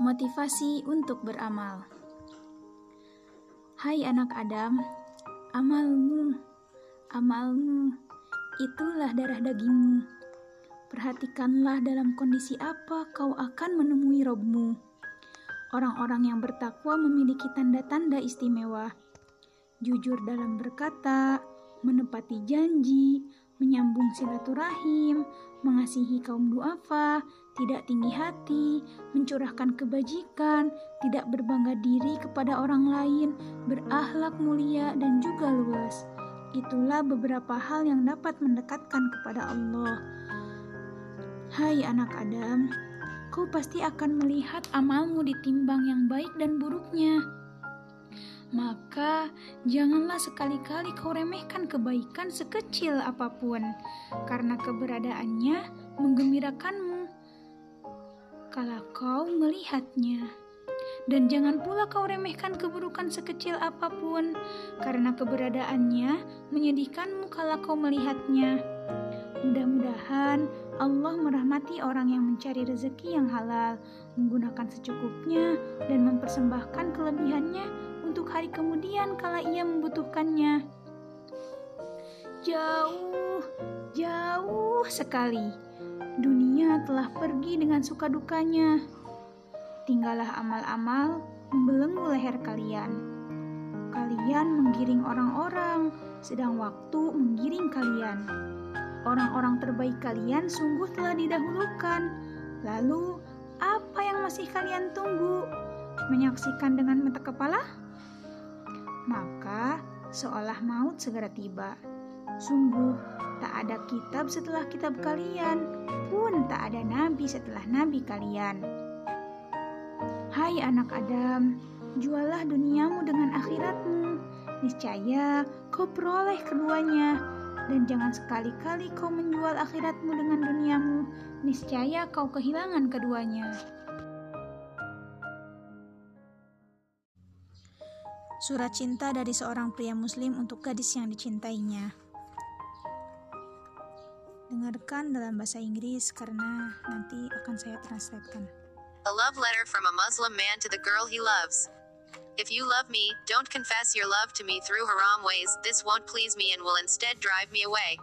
Motivasi untuk beramal. Hai anak Adam, amalmu, amalmu, itulah darah dagingmu. Perhatikanlah dalam kondisi apa kau akan menemui Robmu. Orang-orang yang bertakwa memiliki tanda-tanda istimewa. Jujur dalam berkata, menepati janji, menyambung silaturahim, mengasihi kaum duafa, tidak tinggi hati, mencurahkan kebajikan, tidak berbangga diri kepada orang lain, berakhlak mulia dan juga luas. Itulah beberapa hal yang dapat mendekatkan kepada Allah. Hai anak Adam, kau pasti akan melihat amalmu ditimbang yang baik dan buruknya maka janganlah sekali-kali kau remehkan kebaikan sekecil apa pun, karena keberadaannya menggembirakanmu kalau kau melihatnya. Dan jangan pula kau remehkan keburukan sekecil apa pun, karena keberadaannya menyedihkanmu kalau kau melihatnya. Mudah-mudahan Allah merahmati orang yang mencari rezeki yang halal, menggunakan secukupnya, dan mempersembahkan kelebihannya untuk hari kemudian kala ia membutuhkannya. Jauh, jauh sekali. Dunia telah pergi dengan suka dukanya. Tinggallah amal-amal membelenggu leher kalian. Kalian menggiring orang-orang, sedang waktu menggiring kalian. Orang-orang terbaik kalian sungguh telah didahulukan. Lalu, apa yang masih kalian tunggu? Menyaksikan dengan mata kepala? Maka seolah maut segera tiba. Sungguh, tak ada kitab setelah kitab kalian, pun tak ada nabi setelah nabi kalian. Hai anak Adam, jualah duniamu dengan akhiratmu. Niscaya kau peroleh keduanya. Dan jangan sekali-kali kau menjual akhiratmu dengan duniamu. Niscaya kau kehilangan keduanya. Surat cinta dari seorang pria muslim untuk gadis yang dicintainya. Dengarkan dalam bahasa Inggris karena nanti akan saya translatekan. A love letter from a Muslim man to the girl he loves. If you love me, don't confess your love to me through haram ways, this won't please me and will instead drive me away.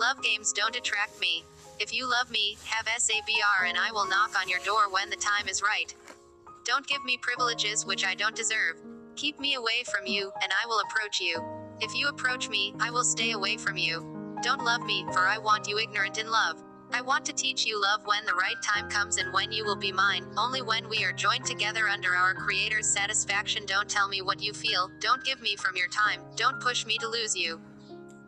Love games don't attract me. If you love me, have SABR and I will knock on your door when the time is right. Don't give me privileges which I don't deserve. Keep me away from you, and I will approach you. If you approach me, I will stay away from you. Don't love me, for I want you ignorant in love. I want to teach you love when the right time comes and when you will be mine, only when we are joined together under our Creator's satisfaction. Don't tell me what you feel, don't give me from your time, don't push me to lose you.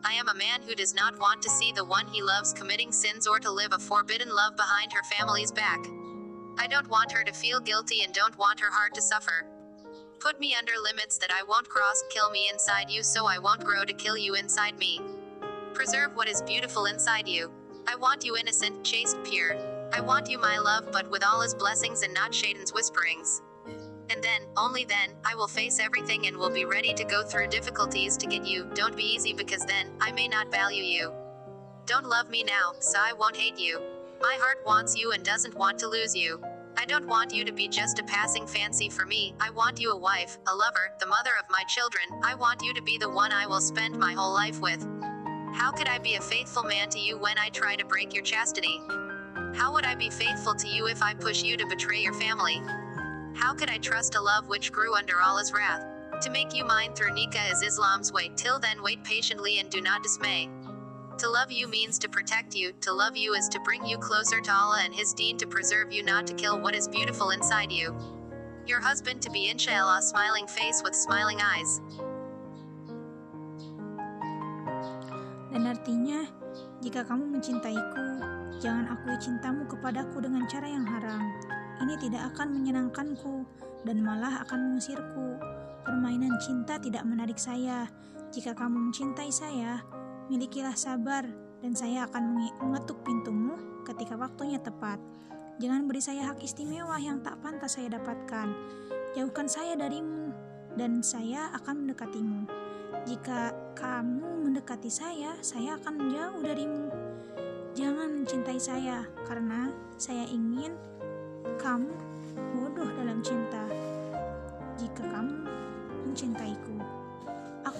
I am a man who does not want to see the one he loves committing sins or to live a forbidden love behind her family's back. I don't want her to feel guilty and don't want her heart to suffer. Put me under limits that I won't cross, kill me inside you so I won't grow to kill you inside me. Preserve what is beautiful inside you. I want you innocent, chaste, pure. I want you my love but with all his blessings and not Shaitan's whisperings. And then, only then, I will face everything and will be ready to go through difficulties to get you. Don't be easy because then, I may not value you. Don't love me now, so I won't hate you. My heart wants you and doesn't want to lose you. I don't want you to be just a passing fancy for me. I want you a wife, a lover, the mother of my children. I want you to be the one I will spend my whole life with. How could I be a faithful man to you when I try to break your chastity? How would I be faithful to you if I push you to betray your family? How could I trust a love which grew under Allah's wrath? To make you mine through nikah is Islam's way. Till then, wait patiently and do not dismay. To love you means to protect you, to love you is to bring you closer to Allah and His deen to preserve you, not to kill what is beautiful inside you. Your husband to be inshallah smiling face with smiling eyes. Dan artinya, jika kamu mencintaiku, jangan akui cintamu kepadaku dengan cara yang haram. Ini tidak akan menyenangkanku dan malah akan mengusirku. Permainan cinta tidak menarik saya. Jika kamu mencintai saya, Milikilah sabar, dan saya akan mengetuk pintumu ketika waktunya tepat. Jangan beri saya hak istimewa yang tak pantas saya dapatkan. Jauhkan saya darimu, dan saya akan mendekatimu. Jika kamu mendekati saya, saya akan menjauh darimu. Jangan mencintai saya, karena saya ingin kamu bodoh dalam cinta. Jika kamu mencintaiku,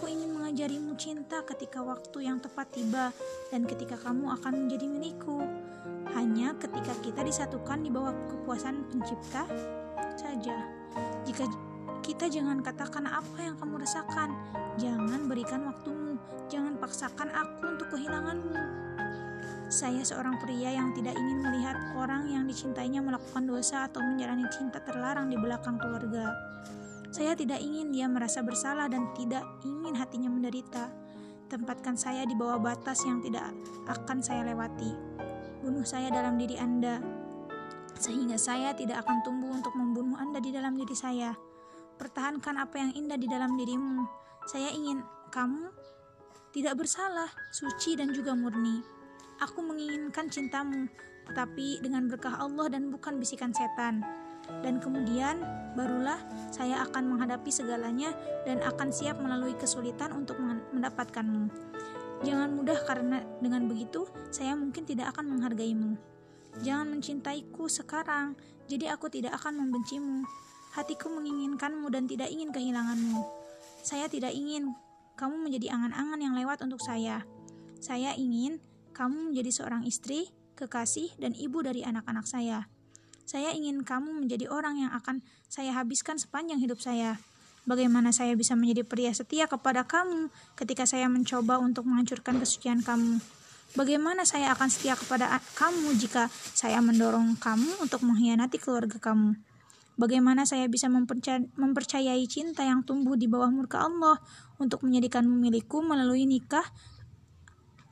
aku ingin mengajarimu cinta ketika waktu yang tepat tiba dan ketika kamu akan menjadi milikku. Hanya ketika kita disatukan di bawah kepuasan pencipta saja. Jika kita jangan katakan apa yang kamu rasakan, jangan berikan waktumu, jangan paksakan aku untuk kehilanganmu. Saya seorang pria yang tidak ingin melihat orang yang dicintainya melakukan dosa atau menjalani cinta terlarang di belakang keluarga. Saya tidak ingin dia merasa bersalah dan tidak ingin hatinya menderita. Tempatkan saya di bawah batas yang tidak akan saya lewati. Bunuh saya dalam diri Anda, sehingga saya tidak akan tumbuh untuk membunuh Anda di dalam diri saya. Pertahankan apa yang indah di dalam dirimu. Saya ingin kamu tidak bersalah, suci, dan juga murni. Aku menginginkan cintamu, tetapi dengan berkah Allah dan bukan bisikan setan. Dan kemudian barulah saya akan menghadapi segalanya dan akan siap melalui kesulitan untuk mendapatkanmu. Jangan mudah karena dengan begitu saya mungkin tidak akan menghargaimu. Jangan mencintaiku sekarang, jadi aku tidak akan membencimu. Hatiku menginginkanmu dan tidak ingin kehilanganmu. Saya tidak ingin kamu menjadi angan-angan yang lewat untuk saya. Saya ingin kamu menjadi seorang istri, kekasih, dan ibu dari anak-anak saya. Saya ingin kamu menjadi orang yang akan saya habiskan sepanjang hidup saya. Bagaimana saya bisa menjadi pria setia kepada kamu ketika saya mencoba untuk menghancurkan kesucian kamu? Bagaimana saya akan setia kepada kamu jika saya mendorong kamu untuk mengkhianati keluarga kamu? Bagaimana saya bisa mempercayai cinta yang tumbuh di bawah murka Allah untuk menjadikanmu milikku melalui nikah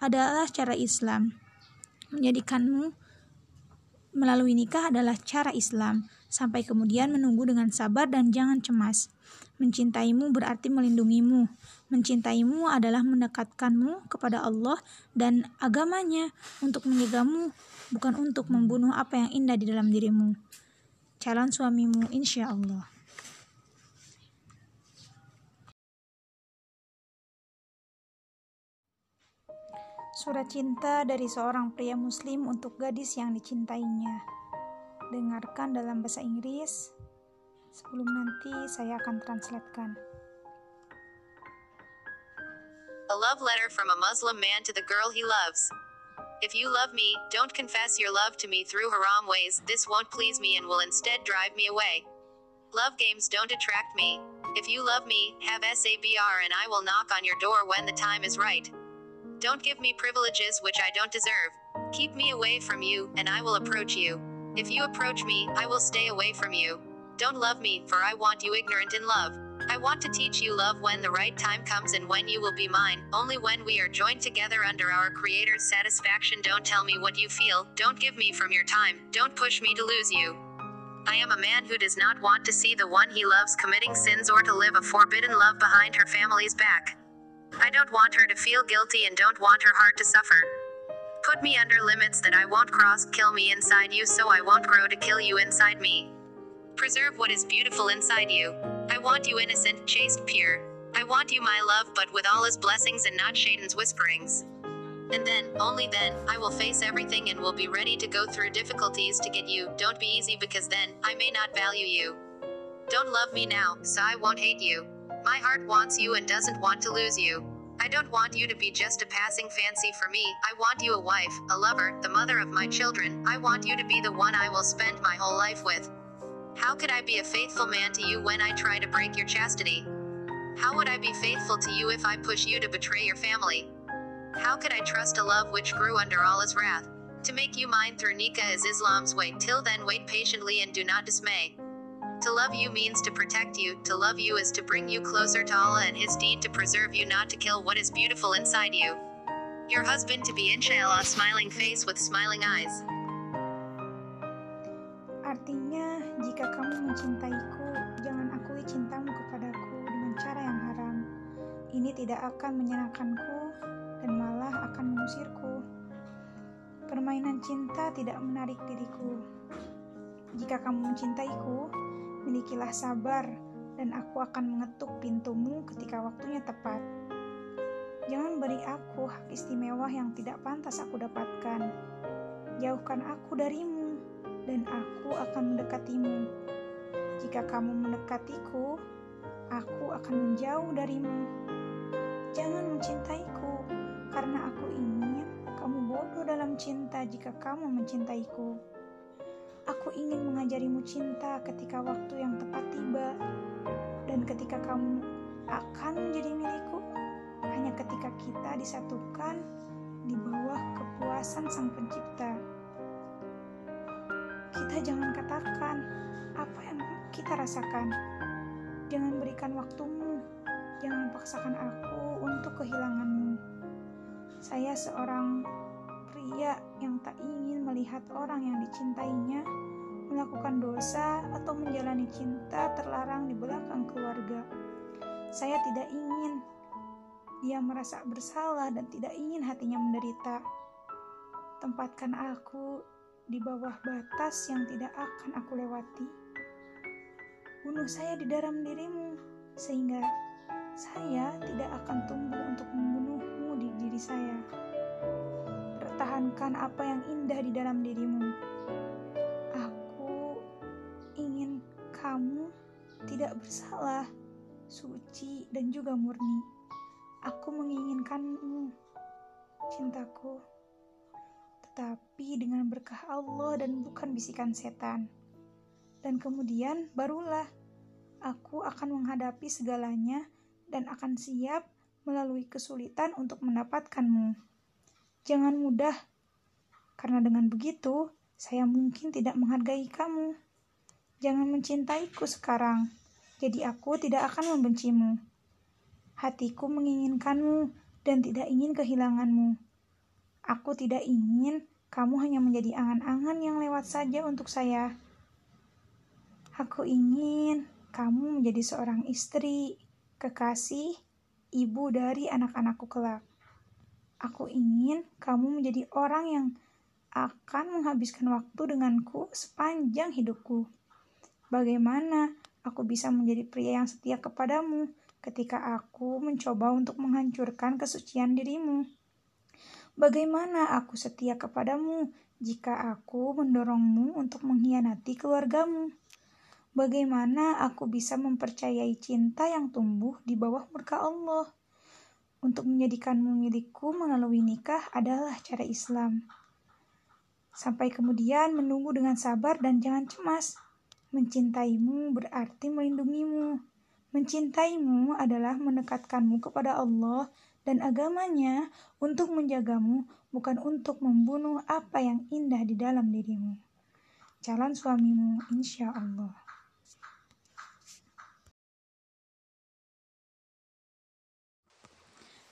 adalah cara Islam. Menjadikanmu melalui nikah adalah cara Islam. Sampai kemudian menunggu dengan sabar dan jangan cemas. Mencintaimu berarti melindungimu. Mencintaimu adalah mendekatkanmu kepada Allah dan agamanya untuk menjagamu, bukan untuk membunuh apa yang indah di dalam dirimu. Calon suamimu, insya Allah. Surat cinta dari seorang pria muslim untuk gadis yang dicintainya. Dengarkan dalam bahasa Inggris. Sebelum nanti saya akan translatekan. A love letter from a Muslim man to the girl he loves. If you love me, don't confess your love to me through haram ways, this won't please me and will instead drive me away. Love games don't attract me. If you love me, have SABR and I will knock on your door when the time is right. Don't give me privileges which I don't deserve. Keep me away from you, and I will approach you. If you approach me, I will stay away from you. Don't love me, for I want you ignorant in love. I want to teach you love when the right time comes and when you will be mine, only when we are joined together under our Creator's satisfaction. Don't tell me what you feel, don't give me from your time, don't push me to lose you. I am a man who does not want to see the one he loves committing sins or to live a forbidden love behind her family's back. I don't want her to feel guilty and don't want her heart to suffer. Put me under limits that I won't cross, kill me inside you so I won't grow to kill you inside me. Preserve what is beautiful inside you. I want you innocent, chaste, pure. I want you my love, but with all his blessings and not Shaitan's whisperings. And then, only then, I will face everything and will be ready to go through difficulties to get you. Don't be easy because then, I may not value you. Don't love me now, so I won't hate you. My heart wants you and doesn't want to lose you. I don't want you to be just a passing fancy for me. I want you a wife, a lover, the mother of my children. I want you to be the one I will spend my whole life with. How could I be a faithful man to you when I try to break your chastity? How would I be faithful to you if I push you to betray your family? How could I trust a love which grew under Allah's wrath? To make you mine through Nikah is Islam's way. Till then, wait patiently and do not dismay. To love you means to protect you, to love you is to bring you closer to Allah and His deed to preserve you, not to kill what is beautiful inside you. Your husband to be inshallah smiling face with smiling eyes. Artinya, jika kamu mencintaiku, jangan akui cintamu kepadaku dengan cara yang haram. Ini tidak akan menyenangkanku dan malah akan mengusirku. Permainan cinta tidak menarik diriku. Jika kamu mencintaiku, Milikilah sabar, dan aku akan mengetuk pintumu ketika waktunya tepat. Jangan beri aku hak istimewa yang tidak pantas aku dapatkan. Jauhkan aku darimu, dan aku akan mendekatimu. Jika kamu mendekatiku, aku akan menjauh darimu. Jangan mencintaiku, karena aku ingin kamu bodoh dalam cinta jika kamu mencintaiku. Aku ingin mengajarimu cinta ketika waktu yang tepat tiba, dan ketika kamu akan menjadi milikku, hanya ketika kita disatukan di bawah kepuasan Sang Pencipta. Kita jangan katakan apa yang kita rasakan. Jangan berikan waktumu, jangan paksakan aku untuk kehilanganmu. Saya seorang pria yang tak ingin melihat orang yang dicintainya melakukan dosa atau menjalani cinta terlarang di belakang keluarga. Saya tidak ingin dia merasa bersalah dan tidak ingin hatinya menderita. Tempatkan aku di bawah batas yang tidak akan aku lewati. Bunuh saya di dalam dirimu, sehingga saya tidak akan tumbuh untuk membunuhmu di diri saya. Pertahankan apa yang indah di dalam dirimu. Aku ingin kamu tidak bersalah, suci, dan juga murni. Aku menginginkanmu, cintaku tetapi dengan berkah Allah dan bukan bisikan setan. Dan kemudian barulah aku akan menghadapi segalanya dan akan siap melalui kesulitan untuk mendapatkanmu. Jangan mudah, karena dengan begitu saya mungkin tidak menghargai kamu. Jangan mencintaiku sekarang, jadi aku tidak akan membencimu. Hatiku menginginkanmu dan tidak ingin kehilanganmu. Aku tidak ingin kamu hanya menjadi angan-angan yang lewat saja untuk saya. Aku ingin kamu menjadi seorang istri, kekasih, ibu dari anak-anakku kelak. Aku ingin kamu menjadi orang yang akan menghabiskan waktu denganku sepanjang hidupku. Bagaimana aku bisa menjadi pria yang setia kepadamu ketika aku mencoba untuk menghancurkan kesucian dirimu? Bagaimana aku setia kepadamu jika aku mendorongmu untuk mengkhianati keluargamu? Bagaimana aku bisa mempercayai cinta yang tumbuh di bawah murka Allah? Untuk menjadikanmu milikku melalui nikah adalah cara Islam. Sampai kemudian menunggu dengan sabar dan jangan cemas. Mencintaimu berarti melindungimu. Mencintaimu adalah mendekatkanmu kepada Allah dan agamanya untuk menjagamu, bukan untuk membunuh apa yang indah di dalam dirimu. Calon suamimu, insya Allah.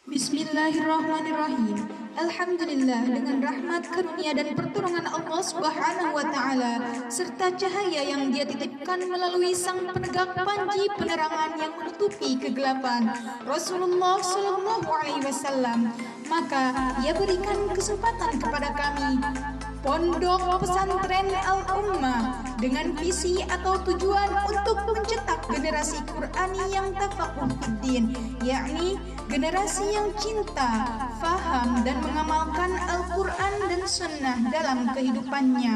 Bismillahirrahmanirrahim. Alhamdulillah dengan rahmat karunia dan pertolongan Allah Subhanahu wa taala serta cahaya yang Dia titipkan melalui sang penegak panji penerangan yang menutupi kegelapan Rasulullah sallallahu alaihi wasallam maka Ia berikan kesempatan kepada kami Pondok Pesantren Al-Ummah dengan visi atau tujuan untuk mencetak generasi Qurani yang tafakuh fiddin, yakni generasi yang cinta, faham dan mengamalkan Al-Quran dan Sunnah dalam kehidupannya.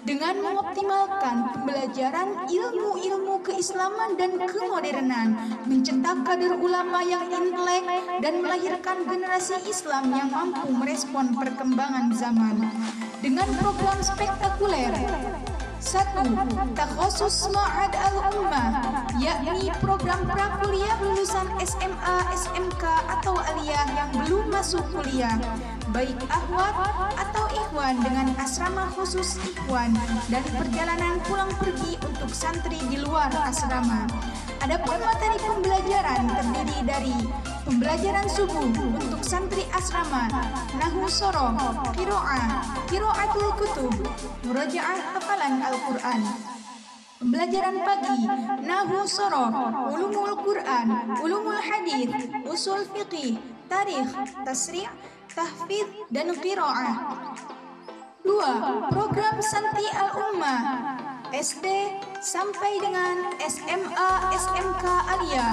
Dengan mengoptimalkan pembelajaran ilmu-ilmu keislaman dan kemodernan, mencetak kader ulama yang intelek dan melahirkan generasi Islam yang mampu merespon perkembangan zaman. Dengan program spektakuler satu, takhusus Ma'ad Al-Ummah, yakni program prakuliah lulusan SMA, SMK atau aliyah yang belum masuk kuliah, baik ahwat atau ikhwan dengan asrama khusus ikhwan dan perjalanan pulang pergi untuk santri di luar asrama. Adapun materi pembelajaran terdiri dari pembelajaran subuh untuk santri asrama, nahu soro, kiro'ah, kiro'atul kutub, murajaah hafalan Al-Quran. Pembelajaran pagi, nahu soro, ulumul Quran, ulumul hadith, usul fiqih, tarikh, tasri', tahfidz, dan kiro'ah. Dua, program Santi Al-Ummah, SD sampai dengan SMA SMK Alia,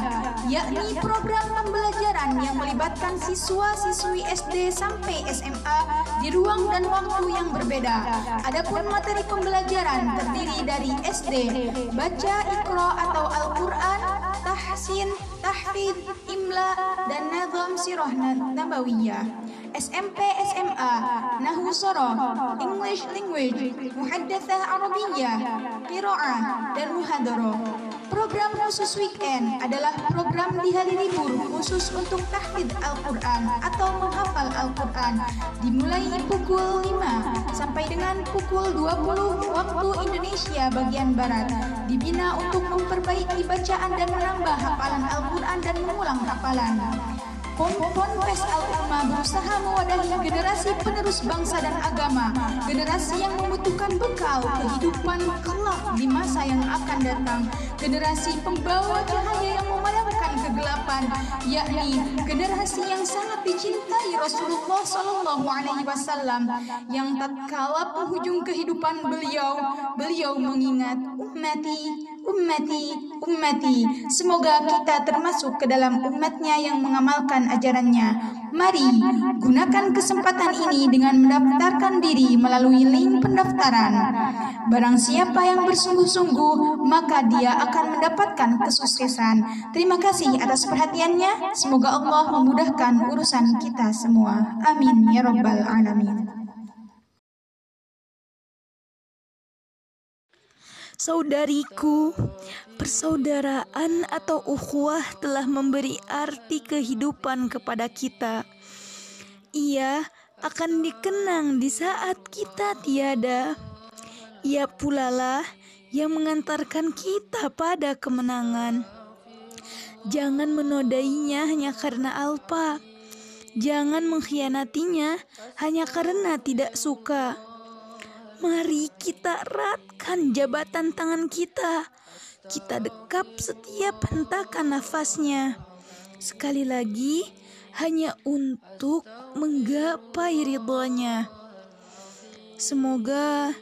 yakni program pembelajaran yang melibatkan siswa-siswi SD sampai SMA di ruang dan waktu yang berbeda. Adapun materi pembelajaran terdiri dari SD, baca Iqra atau Al-Quran, tahsin, tahfidz, imla, dan nazam sirah nabawiyah. SMP SMA Nahu Soroh English Language Muhaddathah Arabiyah Qiraah dan Muhadharah Program khusus weekend adalah program di hari libur khusus untuk tahfidz Al-Quran atau menghafal Al-Quran. Dimulai pukul 5 sampai dengan pukul 20 waktu Indonesia bagian Barat. Dibina untuk memperbaiki bacaan dan menambah hafalan Al-Quran dan mengulang hafalan. Ponpes Al-Umma berusaha mewadahi generasi penerus bangsa dan agama, generasi yang membutuhkan bekal kehidupan kelak di masa yang akan datang, generasi pembawa cahaya yang memadamkan kegelapan, yakni generasi yang sangat dicintai Rasulullah Sallallahu Alaihi Wasallam, yang tatkala penghujung kehidupan beliau, beliau mengingat ummati ummati, ummati. Semoga kita termasuk ke dalam umatnya yang mengamalkan ajarannya. Mari gunakan kesempatan ini dengan mendaftarkan diri melalui link pendaftaran. Barang siapa yang bersungguh-sungguh, maka dia akan mendapatkan kesuksesan. Terima kasih atas perhatiannya. Semoga Allah memudahkan urusan kita semua. Amin ya rabbal alamin. Saudariku, persaudaraan atau ukhuwah telah memberi arti kehidupan kepada kita. Ia akan dikenang di saat kita tiada. Ia pula lah yang mengantarkan kita pada kemenangan. Jangan menodainya hanya karena alpa. Jangan mengkhianatinya hanya karena tidak suka. Mari kita eratkan jabatan tangan kita. Kita dekap setiap hentakan nafasnya. Sekali lagi, hanya untuk menggapai ridhonya. Semoga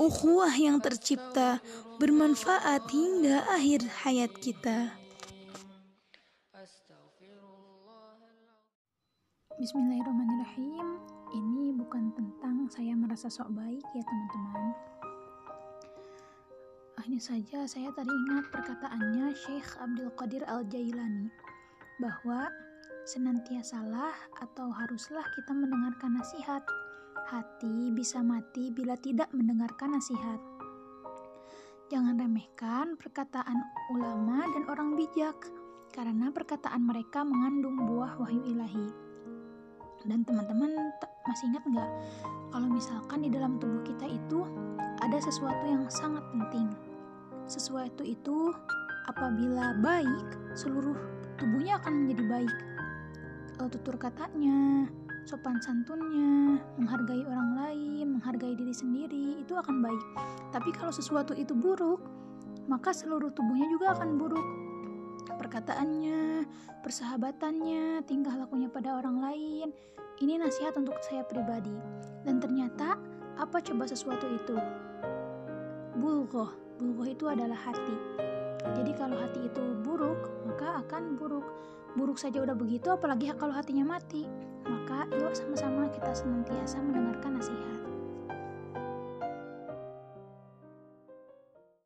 ukhuwah yang tercipta bermanfaat hingga akhir hayat kita. Bismillahirrahmanirrahim. Ini bukan tentang saya merasa sok baik ya teman-teman. Hanya saja saya tadi ingat perkataannya Syekh Abdul Qadir Al-Jailani bahwa senantiasalah atau haruslah kita mendengarkan nasihat. Hati bisa mati bila tidak mendengarkan nasihat. Jangan remehkan perkataan ulama dan orang bijak, karena perkataan mereka mengandung buah wahyu ilahi. Dan teman-teman masih ingat nggak kalau misalkan di dalam tubuh kita itu ada sesuatu yang sangat penting. Sesuatu itu apabila baik, seluruh tubuhnya akan menjadi baik. Tutur katanya, sopan santunnya, menghargai orang lain, menghargai diri sendiri, itu akan baik. Tapi kalau sesuatu itu buruk, maka seluruh tubuhnya juga akan buruk perkataannya, persahabatannya, tingkah lakunya pada orang lain. Ini nasihat untuk saya pribadi. Dan ternyata apa coba sesuatu itu? Bulgoh. Bulgoh itu adalah hati. Jadi kalau hati itu buruk, maka akan buruk. Buruk saja udah begitu, apalagi kalau hatinya mati. Maka yuk sama-sama kita senantiasa mendengarkan nasihat.